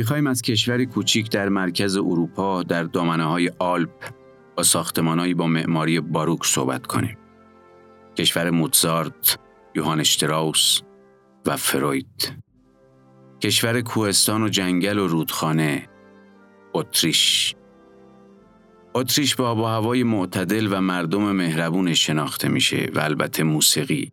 می‌خوایم از کشوری کوچیک در مرکز اروپا در دامنه های آلپ با ساختمانهایی با معماری باروک صحبت کنیم. کشور موتزارت، یوهان اشتراوس و فروید. کشور کوهستان و جنگل و رودخانه، اتریش. اتریش با آب و هوای معتدل و مردم مهربون شناخته میشه و البته موسیقی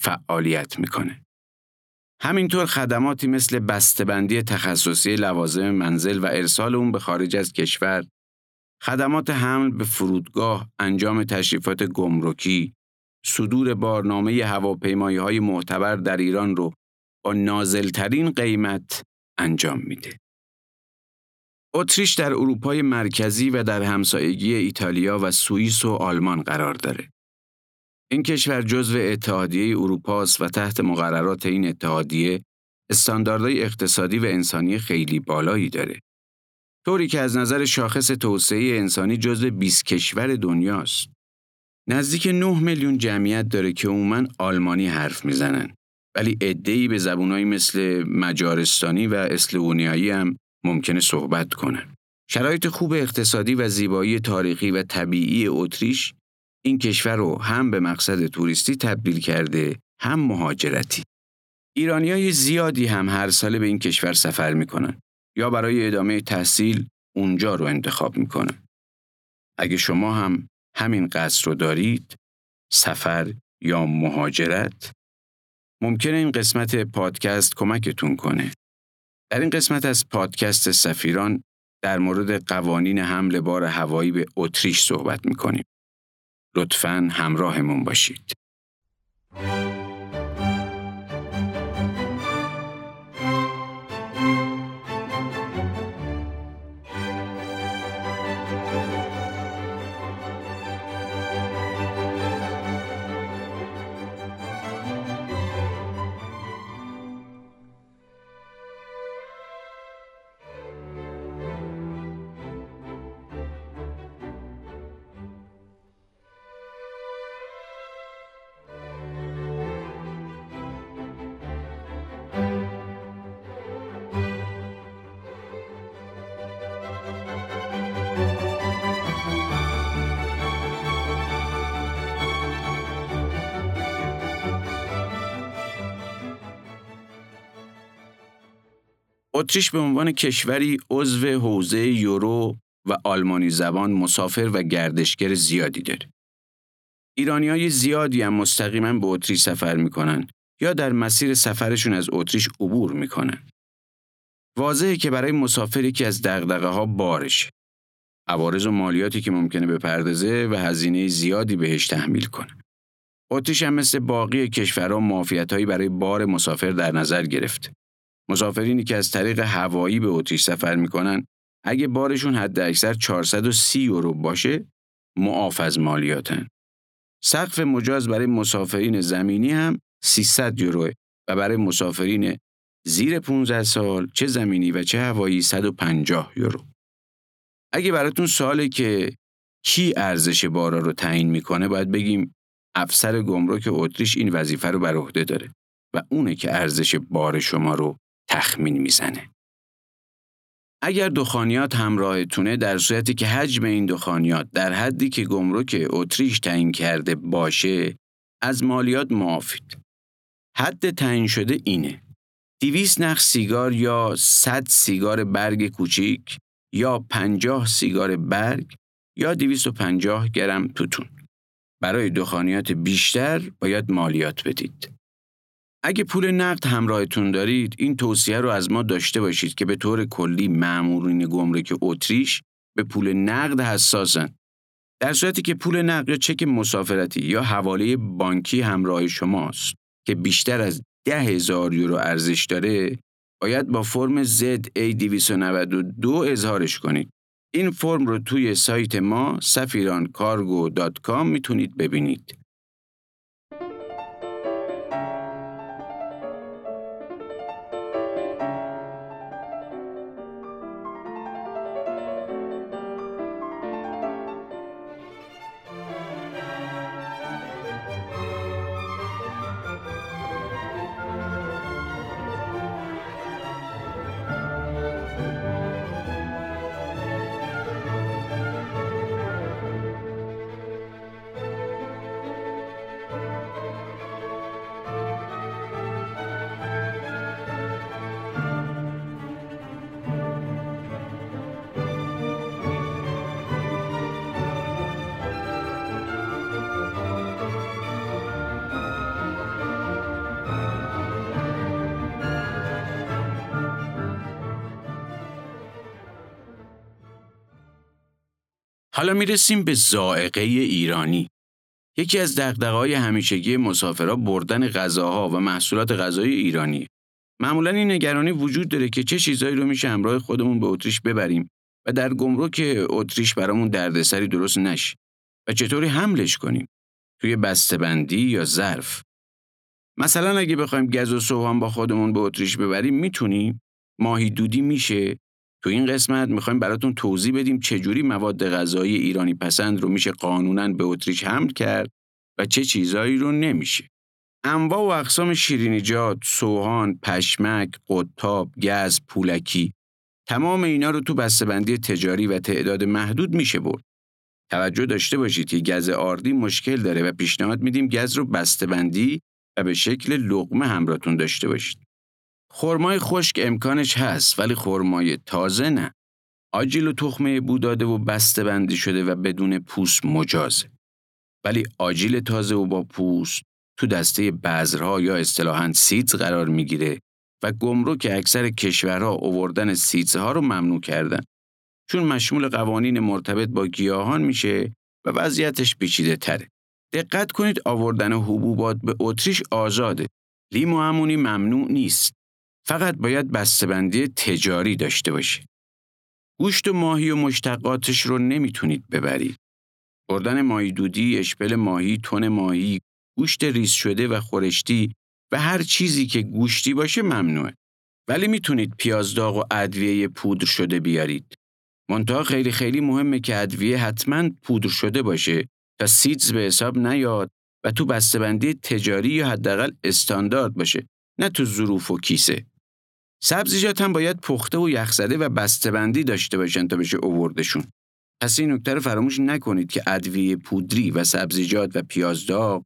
فعالیت می‌کنه. همینطور خدماتی مثل بسته‌بندی تخصصی لوازم منزل و ارسال اون به خارج از کشور، خدمات حمل به فرودگاه، انجام تشریفات گمرکی، صدور بارنامه هواپیمایی های معتبر در ایران رو با نازلترین قیمت انجام میده. اتریش در اروپای مرکزی و در همسایگی ایتالیا و سوئیس و آلمان قرار داره. این کشور جزو اتحادیه اروپا است و تحت مقررات این اتحادیه استانداردهای اقتصادی و انسانی خیلی بالایی داره. طوری که از نظر شاخص توسعه انسانی جزو 20 کشور دنیاست. نزدیک 9 میلیون جمعیت داره که عموما آلمانی حرف می‌زنن. ولی عده‌ای به زبونهایی مثل مجارستانی و اسلوونیایی هم ممکنه صحبت کنن. شرایط خوب اقتصادی و زیبایی تاریخی و طبیعی اتریش این کشور رو هم به مقصد توریستی تبدیل کرده هم مهاجرتی. های زیادی هم هر ساله به این کشور سفر می‌کنن یا برای ادامه تحصیل اونجا رو انتخاب می‌کنن. اگه شما هم همین قصد رو دارید، سفر یا مهاجرت، ممکنه این قسمت پادکست کمکتون کنه. در این قسمت از پادکست سفیران در مورد قوانین حمل بار هوایی به اتریش صحبت می‌کنیم. لطفاً همراهمون باشید. اتریش به عنوان کشوری عضو حوزه یورو و آلمانی زبان مسافر و گردشگر زیادی داره. ایرانی های زیادی هم مستقیما به اتریش سفر می‌کنن یا در مسیر سفرشون از اتریش عبور می‌کنن. واضحه که برای مسافر یکی از دغدغه ها بارش. عوارض و مالیاتی که ممکنه بپردازه و هزینه زیادی بهش تحمیل کنه. اتریش هم مثل باقی کشورها معافیتهایی برای بار مسافر در نظر گرفت. مسافرینی که از طریق هوایی به اتریش سفر می‌کنن اگه بارشون حد اکثر 430 یورو باشه معاف از مالیاتن. سقف مجاز برای مسافرین زمینی هم 300 یورو و برای مسافرین زیر 15 سال چه زمینی و چه هوایی 150 یورو. اگه براتون سواله که کی ارزش بارا رو تعیین می‌کنه باید بگیم افسر گمرک اتریش این وظیفه رو بر عهده داره و اونه که ارزش بار شما رو تخمین می‌زنه. اگر دخانیات همراهتونه در صورتی که حجم این دخانیات در حدی که گمرک اتریش تعیین کرده باشه از مالیات معافید. حد تعیین شده اینه. 200 نخ سیگار یا 100 سیگار برگ کوچیک یا 50 سیگار برگ یا 250 گرم توتون. برای دخانیات بیشتر باید مالیات بدید. اگه پول نقد همراهتون دارید این توصیه رو از ما داشته باشید که به طور کلی مامورین گمرک اتریش به پول نقد حساسن. در صورتی که پول نقد یا چک مسافرتی یا حواله بانکی همراه شماست که بیشتر از ده هزار یورو ارزش داره باید با فرم ZA292 اظهارش کنید. این فرم رو توی سایت ما safirancargo.com می‌تونید ببینید. حالا می‌رسیم به زائقه ایرانی. یکی از دقدقهای همیشگی مسافرها بردن غذاها و محصولات غذایی ایرانی. معمولا این نگرانی وجود داره که چه چیزایی رو میشه همراه خودمون به اتریش ببریم و در گمرک اتریش برامون دردسری درست نشه و چطوری حملش کنیم توی بسته‌بندی یا ظرف. مثلا اگه بخوایم گز و سوهان با خودمون به اتریش ببریم می‌تونیم ماهی دودی میشه تو این قسمت می‌خوایم براتون توضیح بدیم چجوری مواد غذایی ایرانی پسند رو میشه قانونا به اتریش حمل کرد و چه چیزایی رو نمیشه. انواع و اقسام شیرینیجات، سوهان، پشمک، قطاب، گز، پولکی تمام اینا رو تو بسته‌بندی تجاری و تعداد محدود میشه برد. توجه داشته باشید که گز آردی مشکل داره و پیشنهاد میدیم گز رو بسته‌بندی و به شکل لقمه همراهتون داشته باشید. خرمای خشک امکانش هست ولی خرمای تازه نه. آجیل و تخمه بوداده و بسته بندی شده و بدون پوست مجازه. ولی آجیل تازه و با پوست تو دسته بذرها یا اصطلاحاً سیدز قرار می‌گیره و گمرک اکثر کشورها اووردن سیدزها رو ممنوع کردن. چون مشمول قوانین مرتبط با گیاهان میشه و وضعیتش پیچیده تره. دقت کنید آوردن حبوبات به اتریش آزاده. لیمو همونی ممنوع نیست. فقط باید بسته‌بندی تجاری داشته باشه. گوشت و ماهی و مشتقاتش رو نمی‌تونید ببرید. بردن ماهی دودی، اشپل ماهی، تن ماهی، گوشت ریز شده و خورشتی و هر چیزی که گوشتی باشه ممنوعه. ولی می‌تونید پیازداغ و ادویه پودر شده بیارید. منتها خیلی خیلی مهمه که ادویه حتما پودر شده باشه تا سیدز به حساب نیاد و تو بسته‌بندی تجاری یا حداقل استاندارد باشه نه تو ظروف و کیسه. سبزیجات هم باید پخته و یخزده و بسته‌بندی داشته باشن تا بشه اووردشون. پس این نکته رو فراموش نکنید که ادویه پودری و سبزیجات و پیازداغ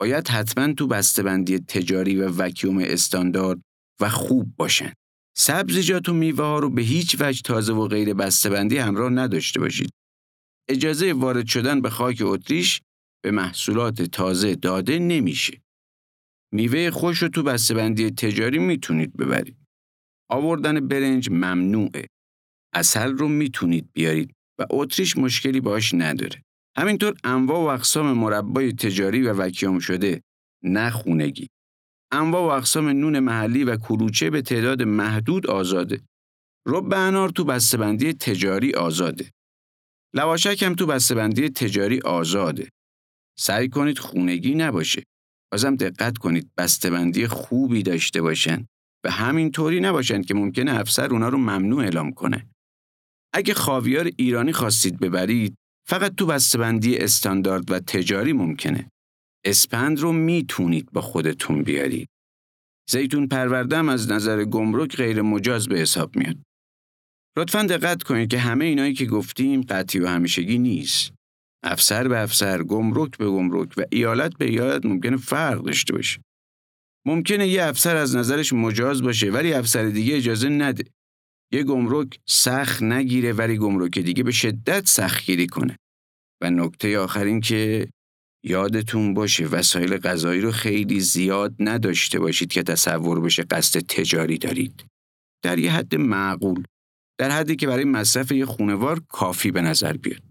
باید حتما تو بسته‌بندی تجاری و وکیوم استاندارد و خوب باشن. سبزیجات و میوه ها رو به هیچ وجه تازه و غیر بسته‌بندی همراه نداشته باشید. اجازه وارد شدن به خاک اتریش به محصولات تازه داده نمیشه. میوه خوش رو تو بسته‌بندی تجاری می‌تونید ببرید. آوردن برنج ممنوعه. اصل رو می‌تونید بیارید و اتریش مشکلی باش نداره. همینطور انواع و اقسام مربای تجاری و وکیوم شده نه خونگی. انواع و اقسام نون محلی و کلوچه به تعداد محدود آزاده. رب انار تو بسته‌بندی تجاری آزاده. لواشک هم تو بسته‌بندی تجاری آزاده. سعی کنید خونگی نباشه. بازم دقت کنید بسته‌بندی خوبی داشته باشن و همین طوری نباشند که ممکنه افسر اونا رو ممنوع اعلام کنه. اگه خاویار ایرانی خواستید ببرید فقط تو بسته‌بندی استاندارد و تجاری ممکنه. اسپند رو می‌تونید با خودتون بیارید. زیتون پروردم از نظر گمرک غیر مجاز به حساب میاد. لطفا دقت کنید که همه اینایی که گفتیم قطعی و همیشگی نیست. افسر به افسر، گمرک به گمرک و ایالت به ایالت ممکنه فرق داشته باشه. ممکنه یه افسر از نظرش مجاز باشه ولی افسر دیگه اجازه نده. یه گمرک سخت نگیره ولی گمرک دیگه به شدت سختگیری کنه. و نکته آخر این که یادتون باشه وسایل غذایی رو خیلی زیاد نداشته باشید که تصور بشه قصد تجاری دارید. در یه حد معقول. در حدی که برای مصرف یه خونوار کافی به نظر بیاد.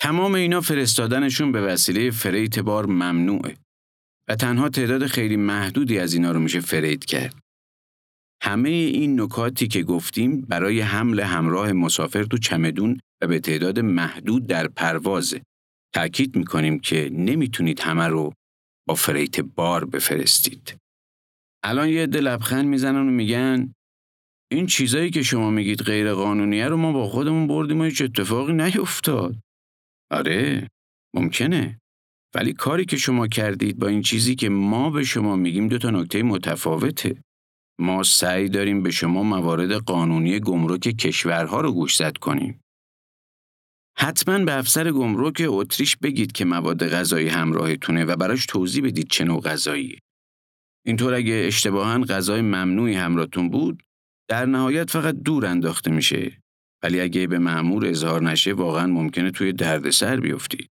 تمام اینا فرستادنشون به وسیله فریت بار ممنوعه و تنها تعداد خیلی محدودی از اینا رو میشه فرید کرد. همه این نکاتی که گفتیم برای حمل همراه مسافر تو چمدون و به تعداد محدود در پروازه. تأکید می‌کنیم که نمی‌تونید همه رو با فریت بار بفرستید. الان یه دل لبخند می‌زنن و میگن این چیزایی که شما میگید غیر قانونیه رو ما با خودمون بردیم و هیچ اتفاقی نیفتاد. آره ممکنه ولی کاری که شما کردید با این چیزی که ما به شما میگیم دو تا نکته متفاوته. ما سعی داریم به شما موارد قانونی گمرک کشورها رو گوشزد کنیم. حتما به افسر گمرک اتریش بگید که مواد غذایی همراهتونه و براش توضیح بدید چه نوع غذاییه. اینطور اگه اشتباها غذای ممنوعی همراهتون بود در نهایت فقط دور انداخته میشه. ولی اگه به معمور اظهار نشه واقعا ممکنه توی دردسر بیفتی.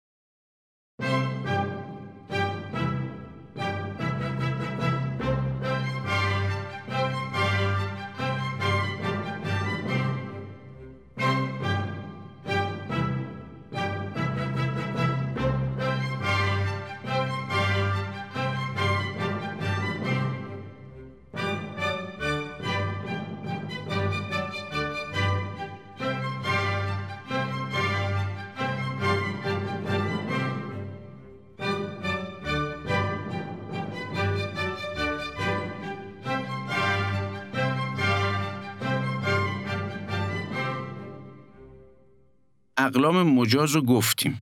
اقلام مجاز رو گفتیم.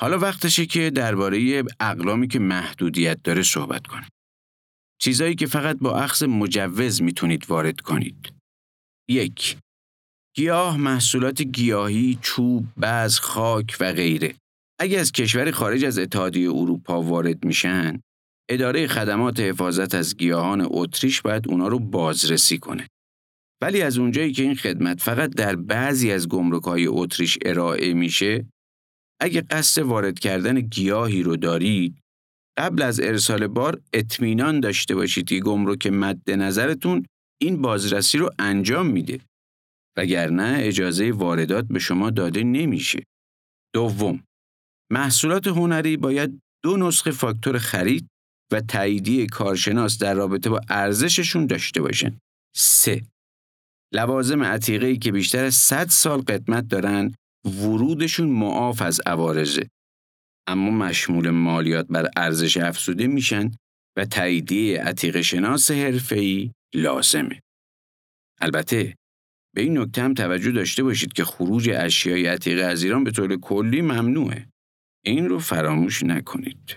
حالا وقتشه که درباره اقلامی که محدودیت داره صحبت کنیم. چیزایی که فقط با اخذ مجوز می‌تونید وارد کنید. یک گیاه، محصولات گیاهی، چوب، بعض، خاک و غیره. اگه از کشور خارج از اتحادیه اروپا وارد میشن، اداره خدمات حفاظت از گیاهان اتریش باید اونا رو بازرسی کنه. ولی از اونجایی که این خدمت فقط در بعضی از های اتریش ارائه میشه اگه قصد وارد کردن گیاهی رو دارید قبل از ارسال بار اطمینان داشته باشید که گمرک مد نظرتون این بازرسی رو انجام میده وگرنه اجازه واردات به شما داده نمیشه دوم محصولات هنری باید دو نسخه فاکتور خرید و تاییدیه کارشناس در رابطه با ارزششون داشته باشن. سه لوازم عتیقه که بیشتر از 100 سال قدمت دارن ورودشون معاف از عوارضه اما مشمول مالیات بر ارزش افزوده میشن و تاییدیه عتیق شناس حرفه‌ای لازمه. البته به این نکته هم توجه داشته باشید که خروج اشیای عتیقه از ایران به طور کلی ممنوعه. این رو فراموش نکنید.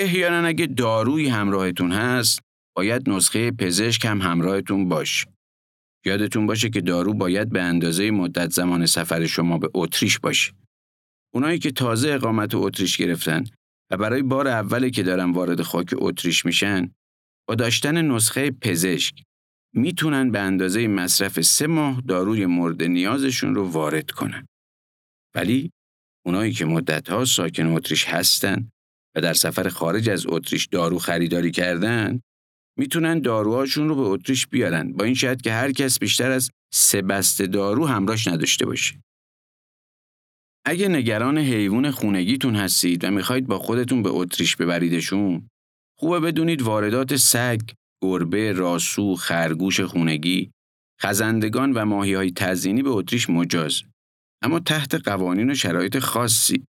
احیانا اگه دارویی همراهتون هست باید نسخه پزشک هم همراهتون باشه. یادتون باشه که دارو باید به اندازه مدت زمان سفر شما به اتریش باشه. اونایی که تازه اقامت اتریش گرفتن و برای بار اولی که دارن وارد خاک اتریش میشن با داشتن نسخه پزشک می‌تونن به اندازه مصرف سه ماه داروی مورد نیازشون رو وارد کنن. ولی اونایی که مدتها ساکن اتریش هستن و در سفر خارج از اتریش دارو خریداری کردن می‌تونن داروهاشون رو به اتریش بیارن با این شرط که هر کس بیشتر از سه بسته دارو همراهش نداشته باشه. اگه نگران حیوان خونگیتون هستید و می‌خواید با خودتون به اتریش ببریدشون، خوبه بدونید واردات سگ، گربه، راسو، خرگوش خونگی، خزندگان و ماهی های تزینی به اتریش مجاز. اما تحت قوانین و شرایط خاصی.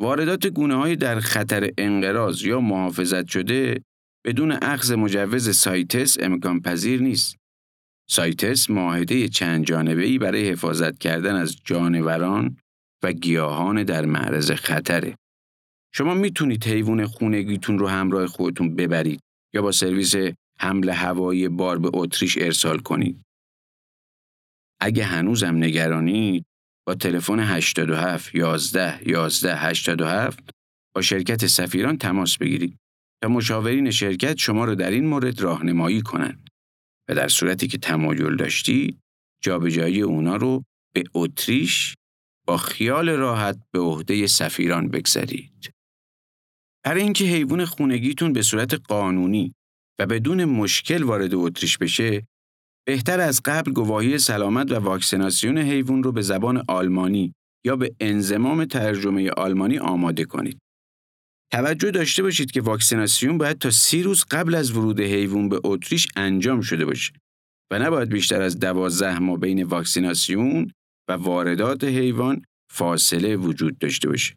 واردات گونه های در خطر انقراض یا محافظت شده بدون اخذ مجوز سایتس امکان پذیر نیست. سایتس معاهده چند جانبه ای برای حفاظت کردن از جانوران و گیاهان در معرض خطره. شما می‌تونید حیوان خونگیتون رو همراه خودتون ببرید یا با سرویس حمل هوایی بار به اتریش ارسال کنید. اگه هنوزم نگرانید با تلفن 87 11 11 87 با شرکت سفیران تماس بگیرید تا مشاورین شرکت شما رو در این مورد راهنمایی کنند و در صورتی که تمایل داشتید جابجایی اونا رو به اتریش با خیال راحت به عهده سفیران بگذارید. برای اینکه حیوان خونگیتون به صورت قانونی و بدون مشکل وارد اتریش بشه، بهتر از قبل گواهی سلامت و واکسیناسیون حیوان رو به زبان آلمانی یا به انزمام ترجمه آلمانی آماده کنید. توجه داشته باشید که واکسیناسیون باید تا سی روز قبل از ورود حیوان به اتریش انجام شده باشه و نباید بیشتر از دوازده ماه بین واکسیناسیون و واردات حیوان فاصله وجود داشته باشه.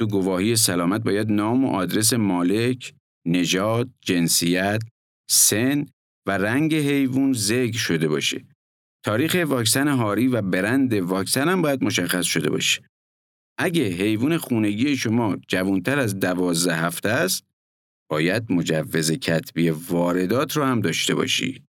تو گواهی سلامت باید نام و آدرس مالک، نژاد، جنسیت، سن و رنگ حیوان ذکر شده باشه. تاریخ واکسن هاری و برند واکسن هم باید مشخص شده باشه. اگه حیوان خونگی شما جوانتر از دوازده هفته است، باید مجوز کتبی واردات رو هم داشته باشید.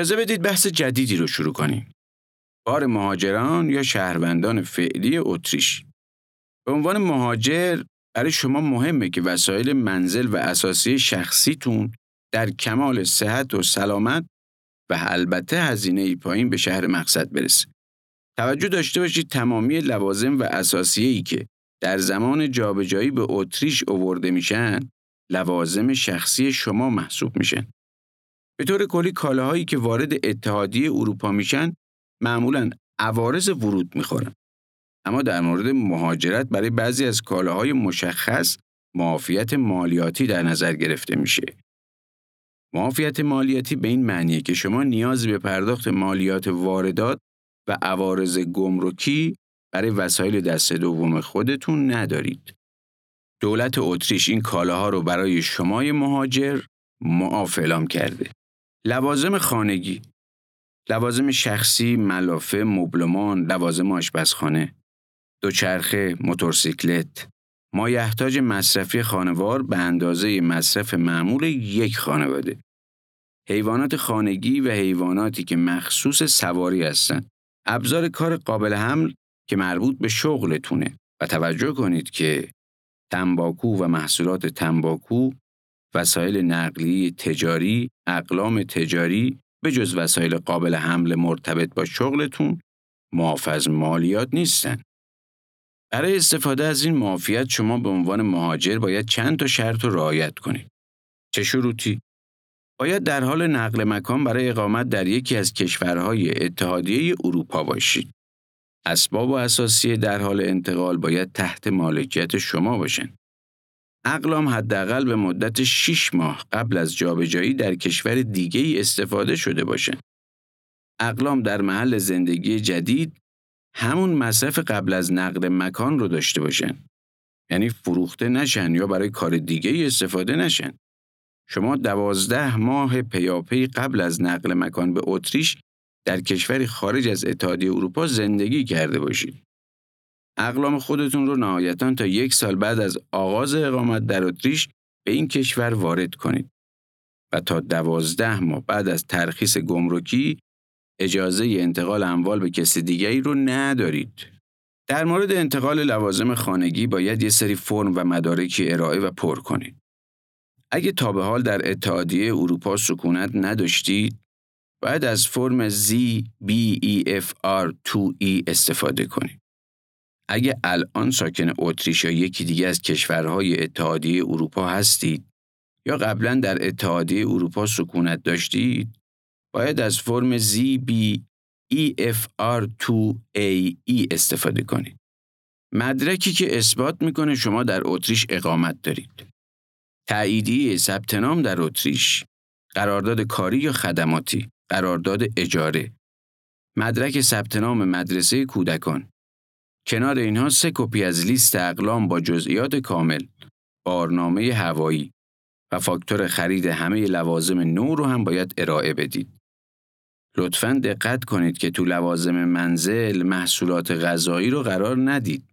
اجازه بدید بحث جدیدی رو شروع کنیم. بار مهاجران یا شهروندان فعلی اتریش. به عنوان مهاجر برای شما مهمه که وسایل منزل و اساسی شخصیتون در کمال صحت و سلامت و البته هزینه پایین به شهر مقصد برسه. توجه داشته باشید تمامی لوازم و اساسیه‌ای که در زمان جابجایی به اتریش اوورده میشن لوازم شخصی شما محسوب میشن. به طور کلی کالاهایی که وارد اتحادیه اروپا میشن معمولا عوارض ورود می‌خورن. اما در مورد مهاجرت برای بعضی از کالاهای مشخص معافیت مالیاتی در نظر گرفته میشه. معافیت مالیاتی به این معنیه که شما نیازی به پرداخت مالیات واردات و عوارض گمرکی برای وسایل دست دوم خودتون ندارید. دولت اتریش این کالاها رو برای شمای مهاجر معاف اعلام کرده. لوازم خانگی لوازم شخصی، ملافه، مبلمان، لوازم آشپزخانه، دوچرخه، موتورسیکلت، مایحتاج مصرفی خانوار به اندازه مصرف معمول یک خانواده. حیوانات خانگی و حیواناتی که مخصوص سواری هستند. ابزار کار قابل حمل که مربوط به شغلتونه و توجه کنید که تنباکو و محصولات تنباکو وسایل نقلی تجاری، اقلام تجاری به جز وسایل قابل حمل مرتبط با شغلتون معاف مالیات نیستن. برای استفاده از این معافیت شما به عنوان مهاجر باید چند تا شرط رو رعایت کنید. چه شروطی؟ باید در حال نقل مکان برای اقامت در یکی از کشورهای اتحادیه اروپا باشید. اسباب و اساسی در حال انتقال باید تحت مالکیت شما باشند. اقلام حداقل به مدت 6 ماه قبل از جابجایی در کشور دیگه ای استفاده شده باشند. اقلام در محل زندگی جدید همون مصرف قبل از نقل مکان رو داشته باشن. یعنی فروخته نشن یا برای کار دیگه ای استفاده نشن. شما دوازده ماه پیاپی قبل از نقل مکان به اتریش در کشوری خارج از اتحادیه اروپا زندگی کرده باشید. اقلام خودتون رو نهایتا تا یک سال بعد از آغاز اقامت در اتریش به این کشور وارد کنید و تا دوازده ماه بعد از ترخیص گمرکی اجازه انتقال اموال به کسی دیگری رو ندارید. در مورد انتقال لوازم خانگی باید یه سری فرم و مدارکی ارائه و پر کنید. اگه تا به حال در اتحادیه اروپا سکونت نداشتید، باید از فرم ZBEFR2E استفاده کنید. اگه الان ساکن اتریش یا یکی دیگه از کشورهای اتحادیه اروپا هستید یا قبلا در اتحادیه اروپا سکونت داشتید، باید از فرم ZBEFR2AE استفاده کنید. مدرکی که اثبات می‌کنه شما در اتریش اقامت دارید. تاییدیه ثبت نام در اتریش، قرارداد کاری یا خدماتی، قرارداد اجاره، مدرک ثبت نام مدرسه کودکان. کنار اینها سه کپی از لیست اقلام با جزئیات کامل، بارنامه هوایی و فاکتور خرید همه لوازم نو رو هم باید ارائه بدید. لطفا دقت کنید که تو لوازم منزل محصولات غذایی رو قرار ندید.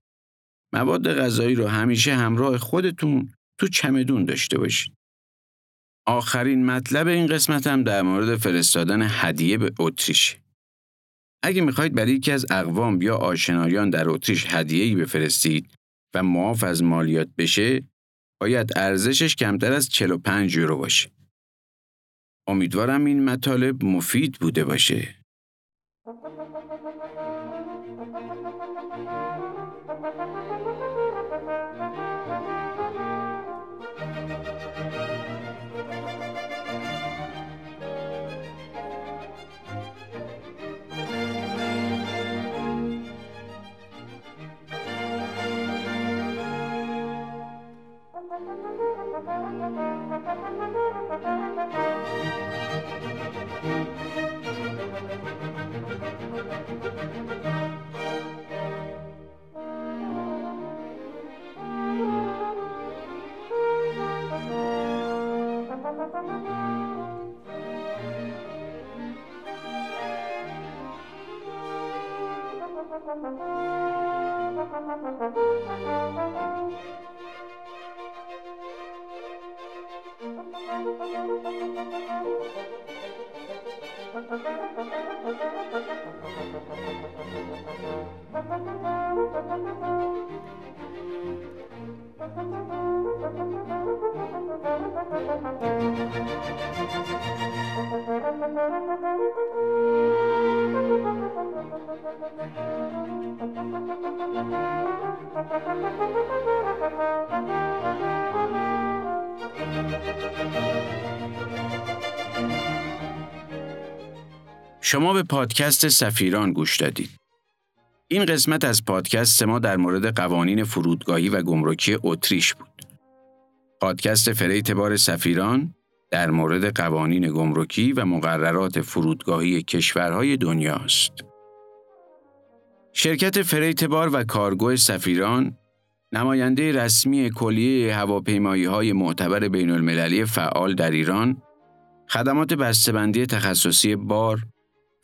مواد غذایی رو همیشه همراه خودتون تو چمدون داشته باشید. آخرین مطلب این قسمت هم در مورد فرستادن هدیه به اتریش. اگه می‌خواید برای یکی از اقوام یا آشنایان در اتریش هدیه‌ای بفرستید و معاف از مالیات بشه، باید ارزشش کمتر از 45 یورو باشه. امیدوارم این مطالب مفید بوده باشه. Thank you. شما به پادکست سفیران گوش دادید. این قسمت از پادکست ما در مورد قوانین فرودگاهی و گمرکی اتریش بود. پادکست freight بار سفیران در مورد قوانین گمرکی و مقررات فرودگاهی کشورهای دنیاست. شرکت freight بار و کارگو سفیران نماینده رسمی کلیه هواپیمایی های معتبر بین المللی فعال در ایران خدمات بسته‌بندی تخصصی بار،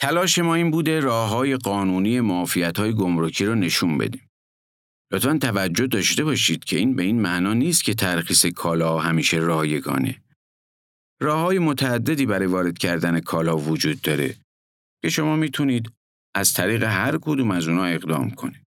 تلاش ما این بوده راه های قانونی معافیت های گمرکی رو نشون بدیم. لطفا توجه داشته باشید که این به این معنا نیست که ترخیص کالا همیشه رایگانه. راه های متعددی برای وارد کردن کالا وجود داره که شما می‌تونید از طریق هر کدوم از اونها اقدام کنید.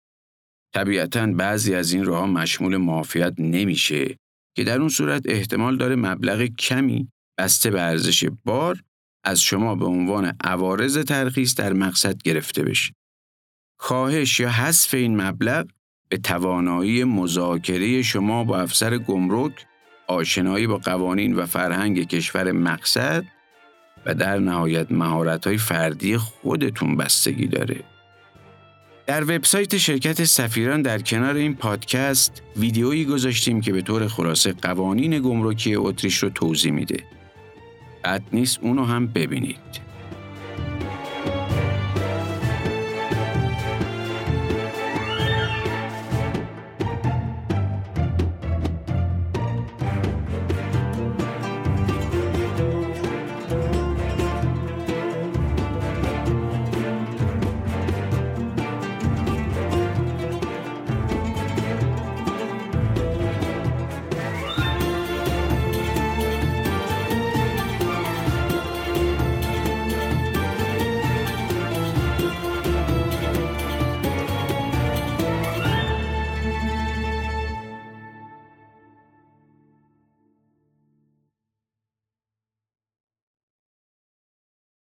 طبیعتا بعضی از این راه مشمول معافیت نمیشه که در اون صورت احتمال داره مبلغ کمی بسته به ارزش بار از شما به عنوان عوارض ترخیص در مقصد گرفته بشه. کاهش یا حذف این مبلغ به توانایی مذاکره شما با افسر گمرک، آشنایی با قوانین و فرهنگ کشور مقصد و در نهایت مهارت‌های فردی خودتون بستگی داره. در وبسایت شرکت سفیران در کنار این پادکست ویدیویی گذاشتیم که به طور خلاصه قوانین گمرکی اتریش رو توضیح میده. بد نیست اونو هم ببینید.